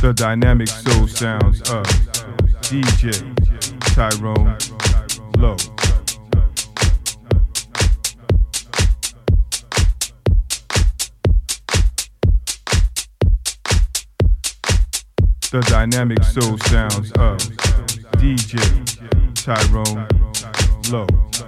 The dynamic soul sounds of DJ Tyrone Low. The dynamic soul sounds of DJ Tyrone Low.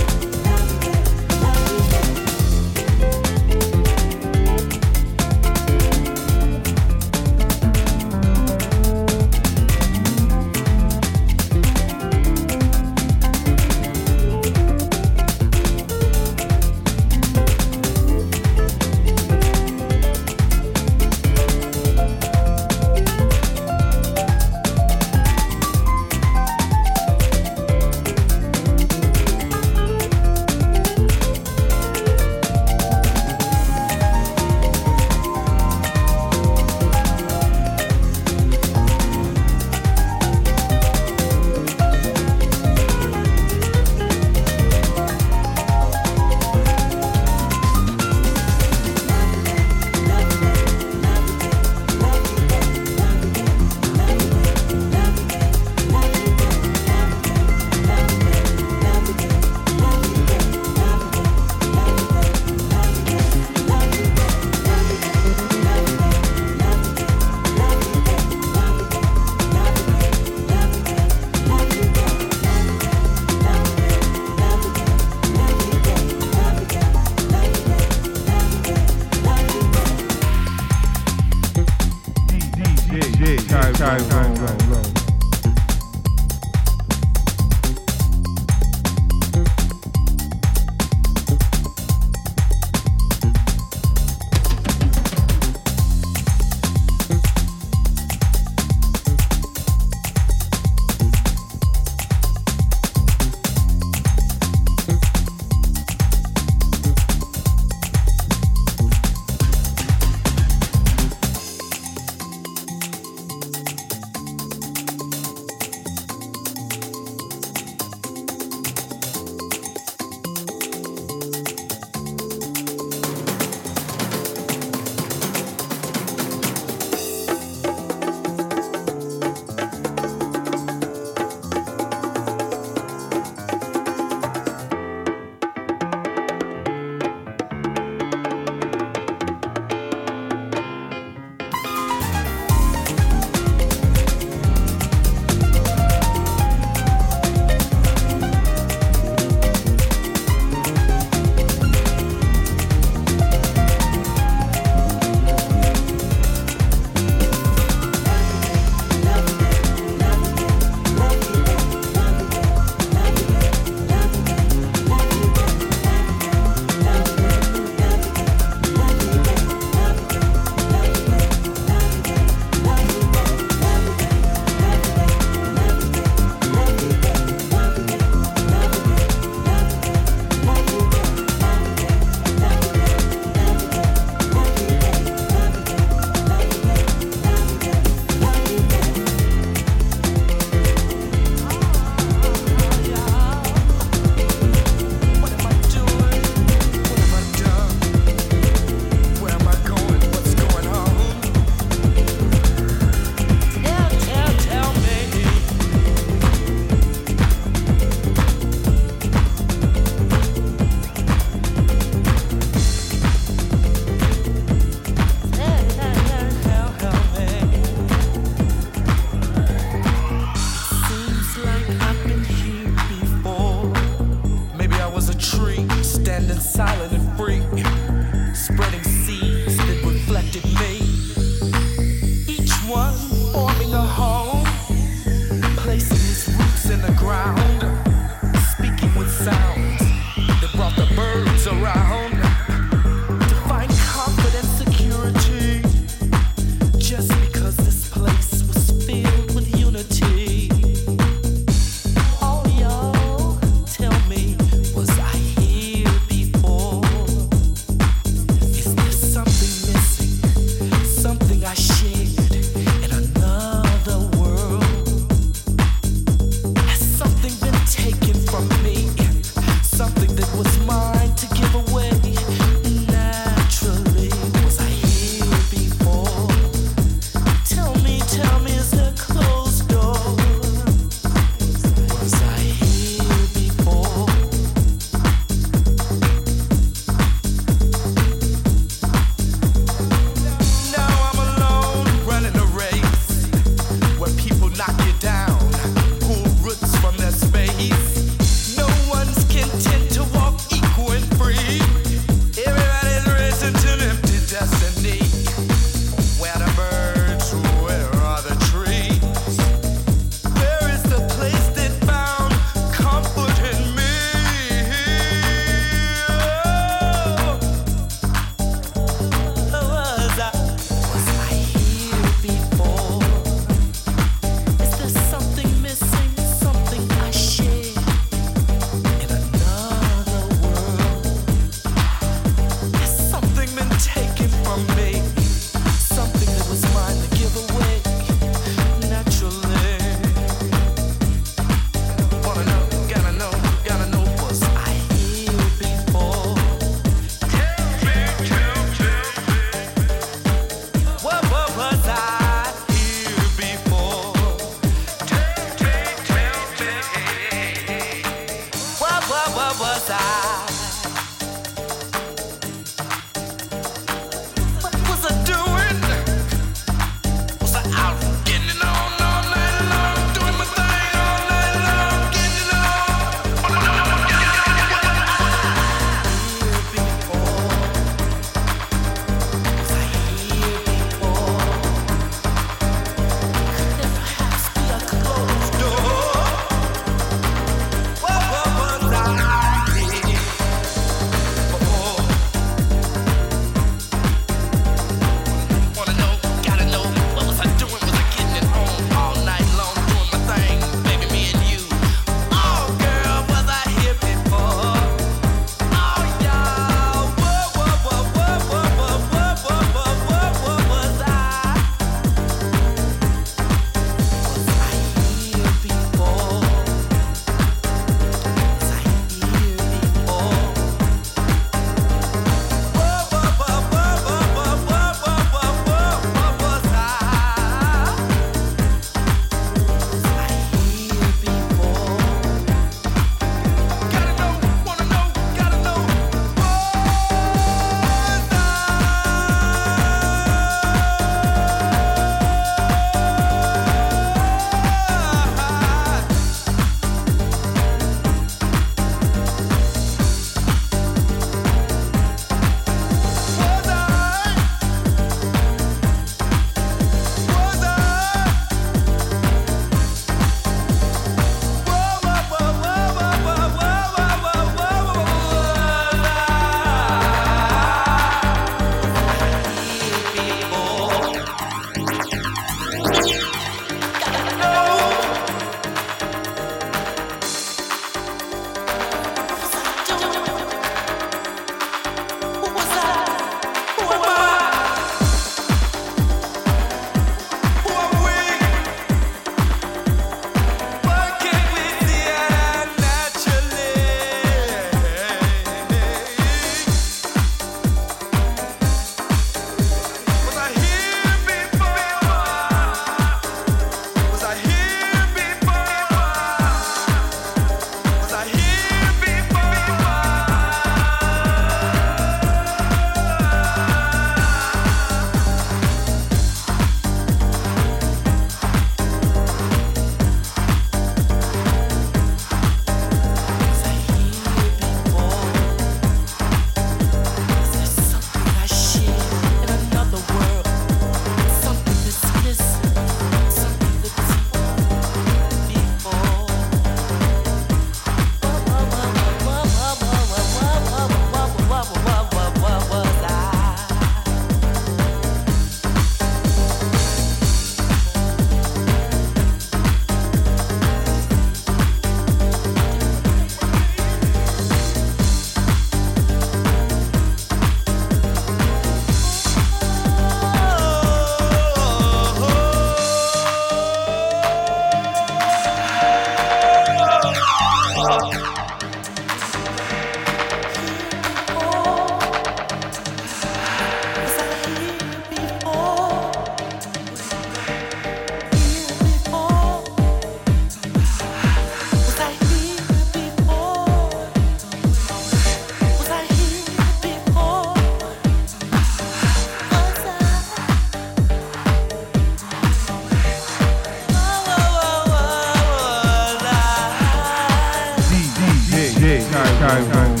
Tyrone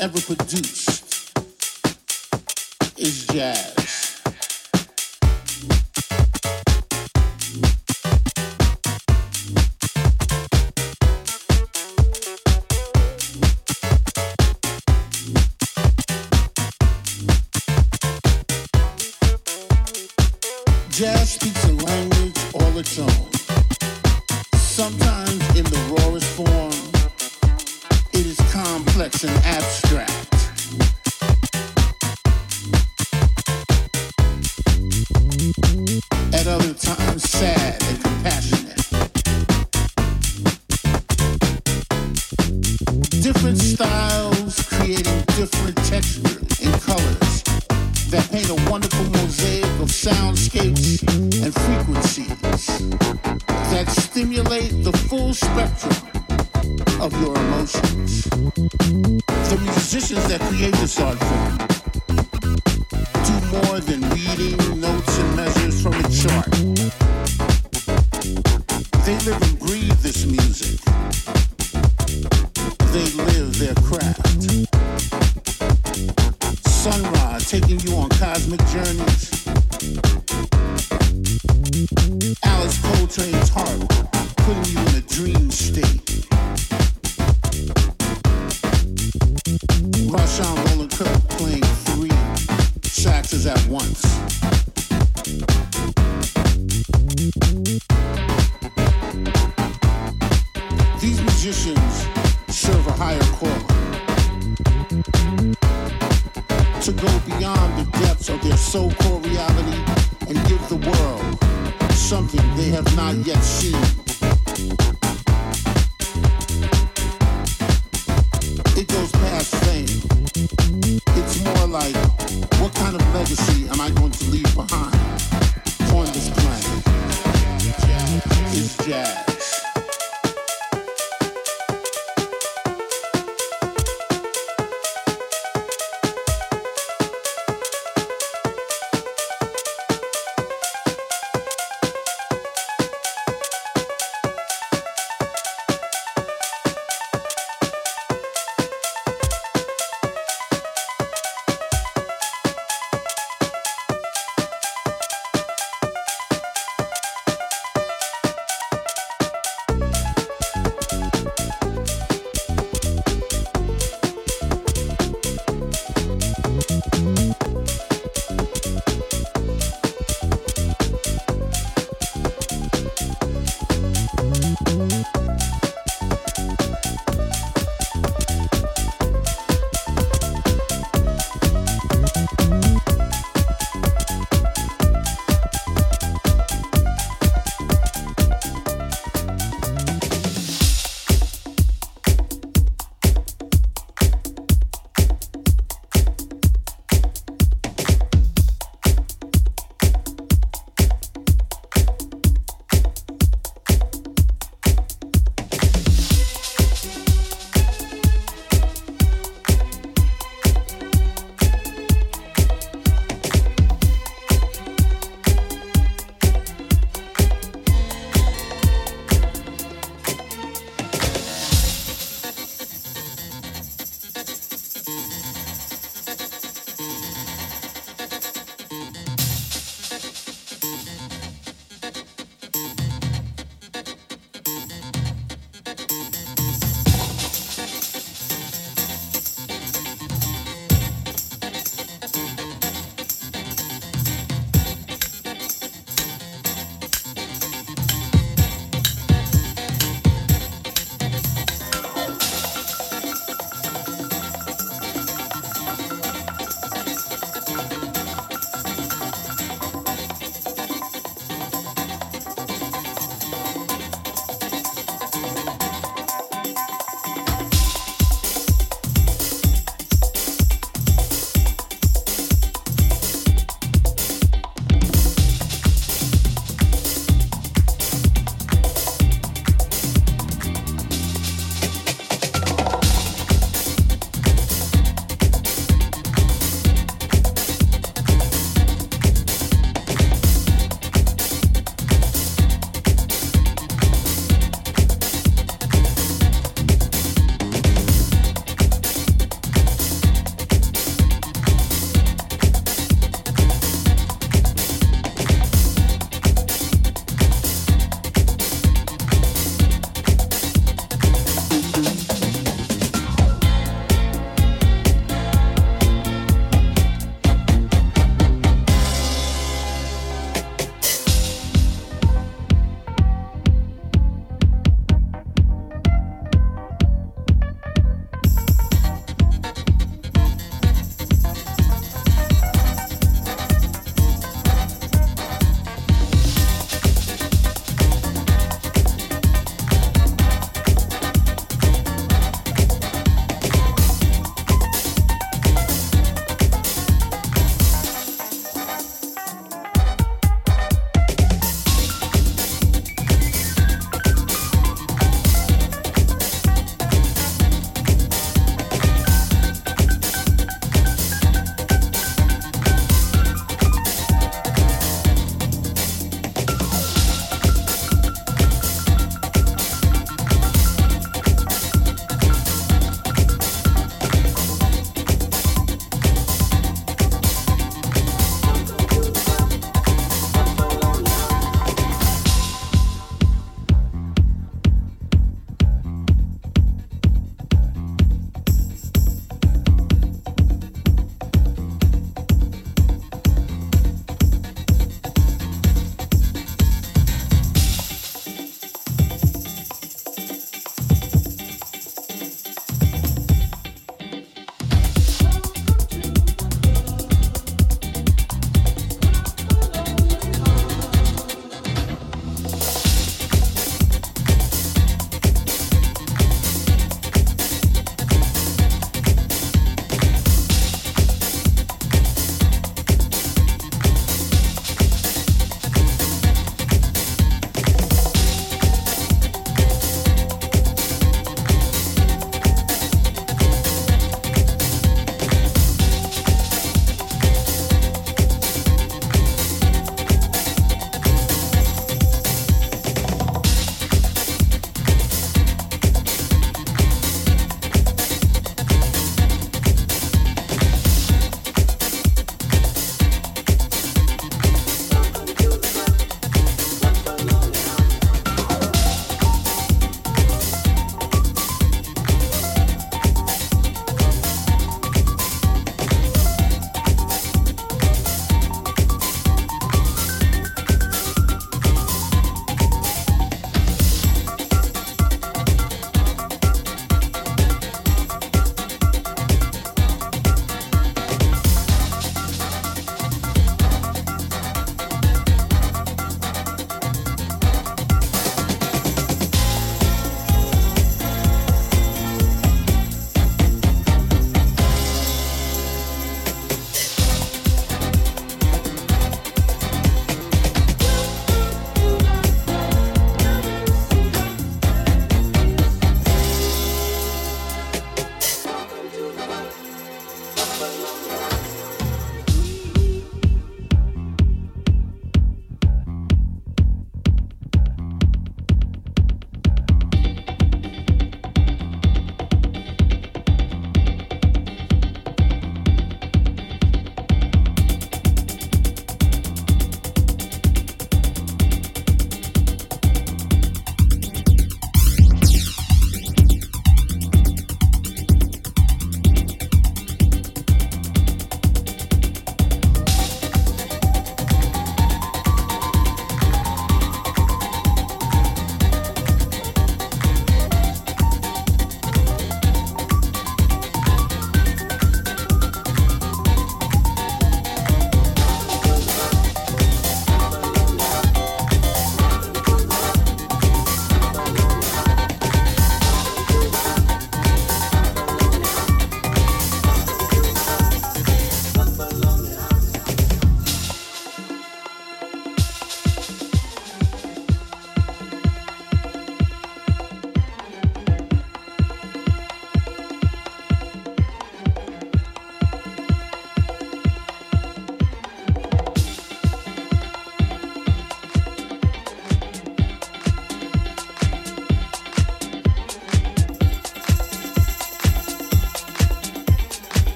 ever produced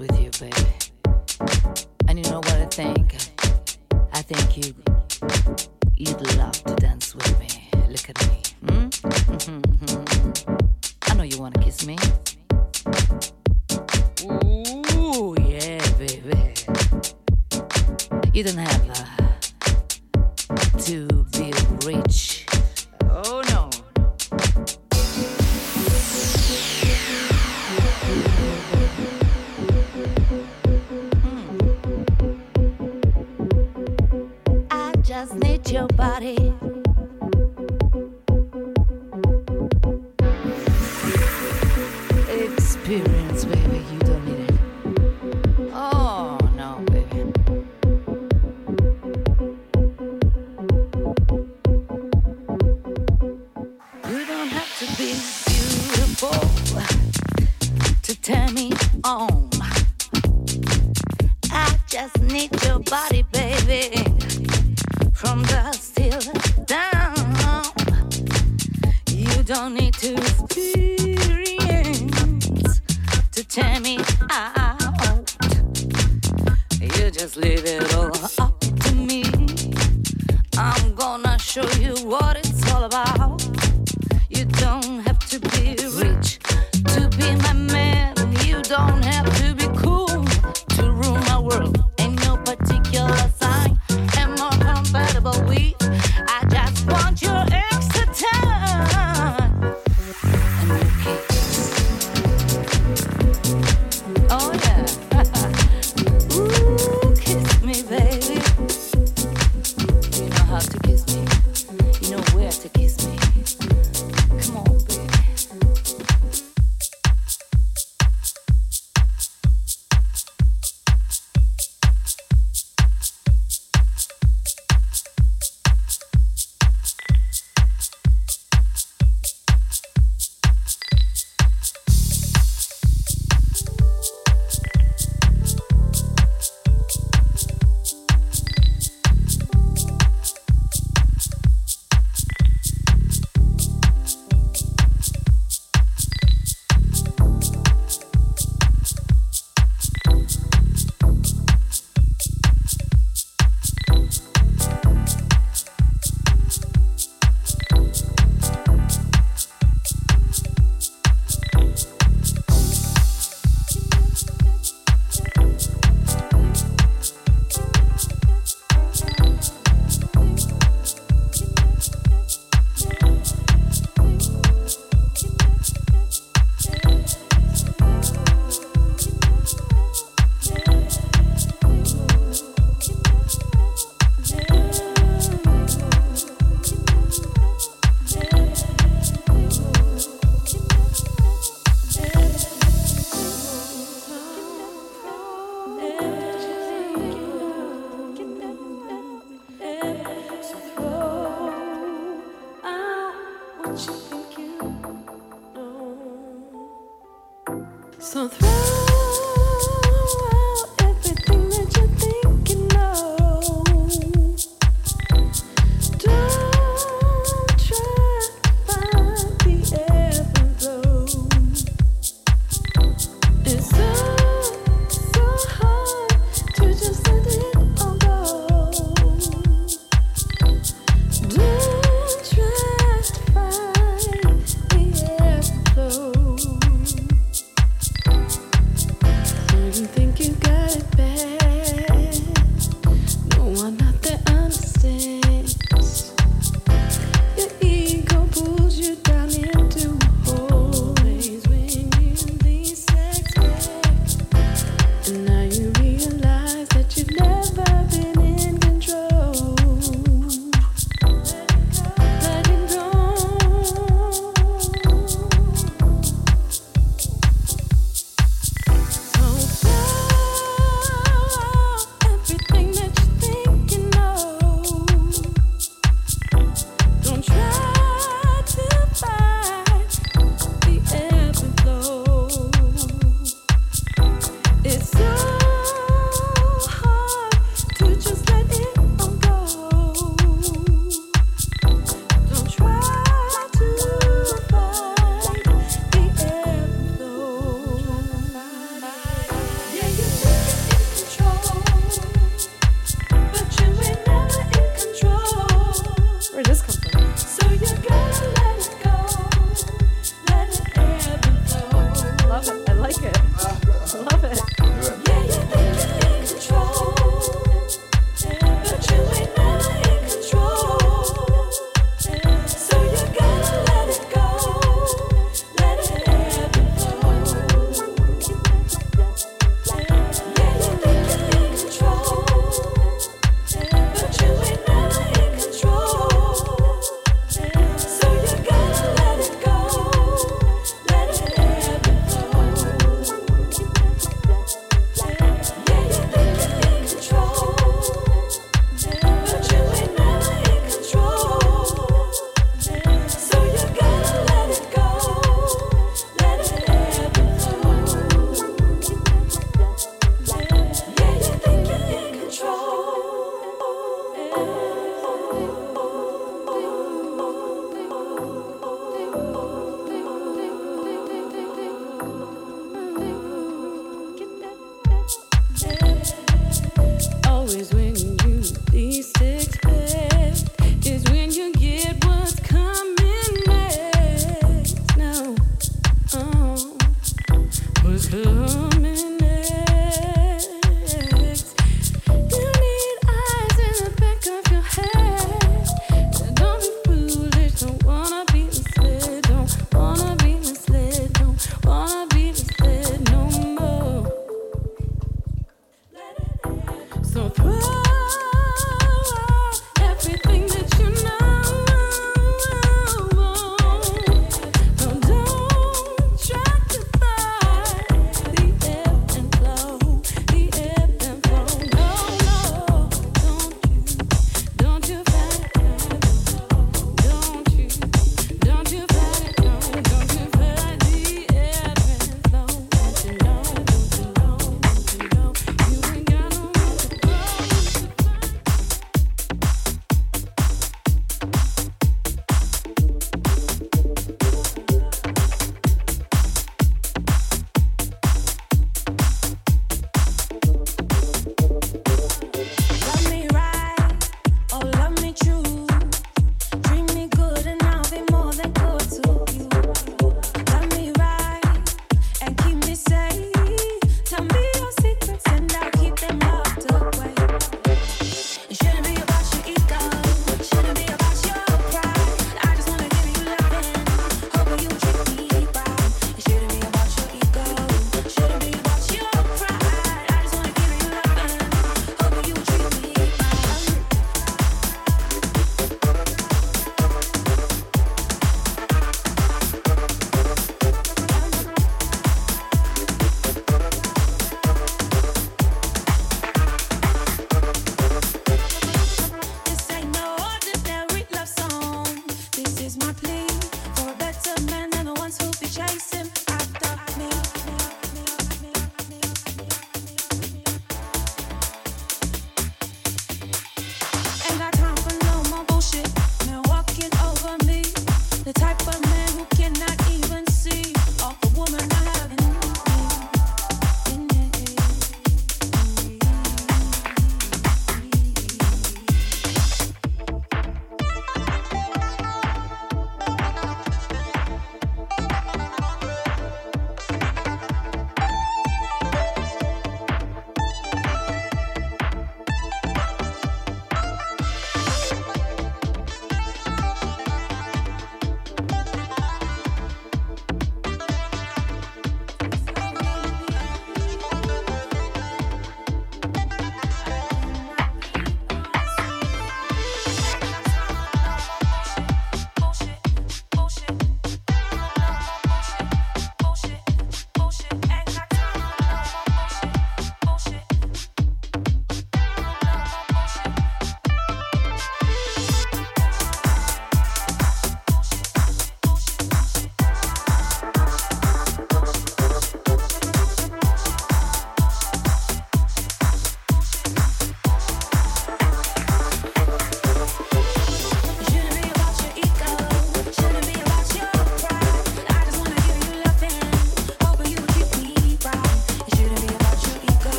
with your baby. And you know what I think. I think you,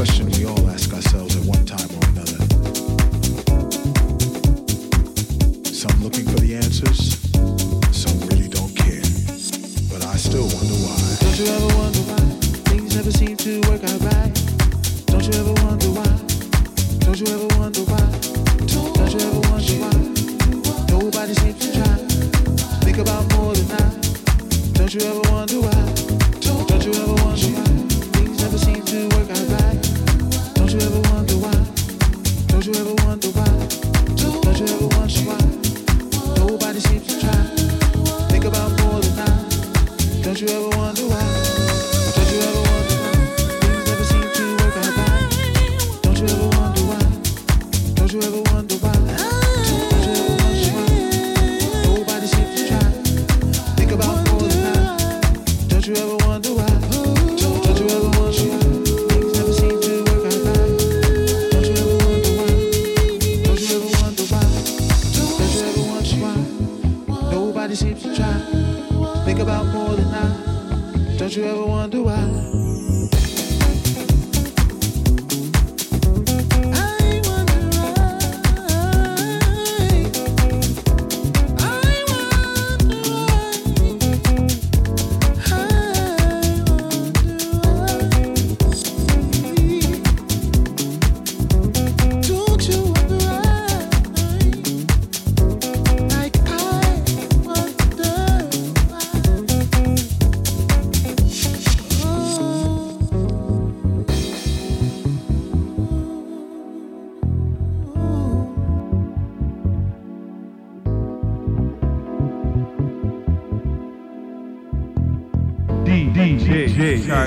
question we all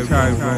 DJ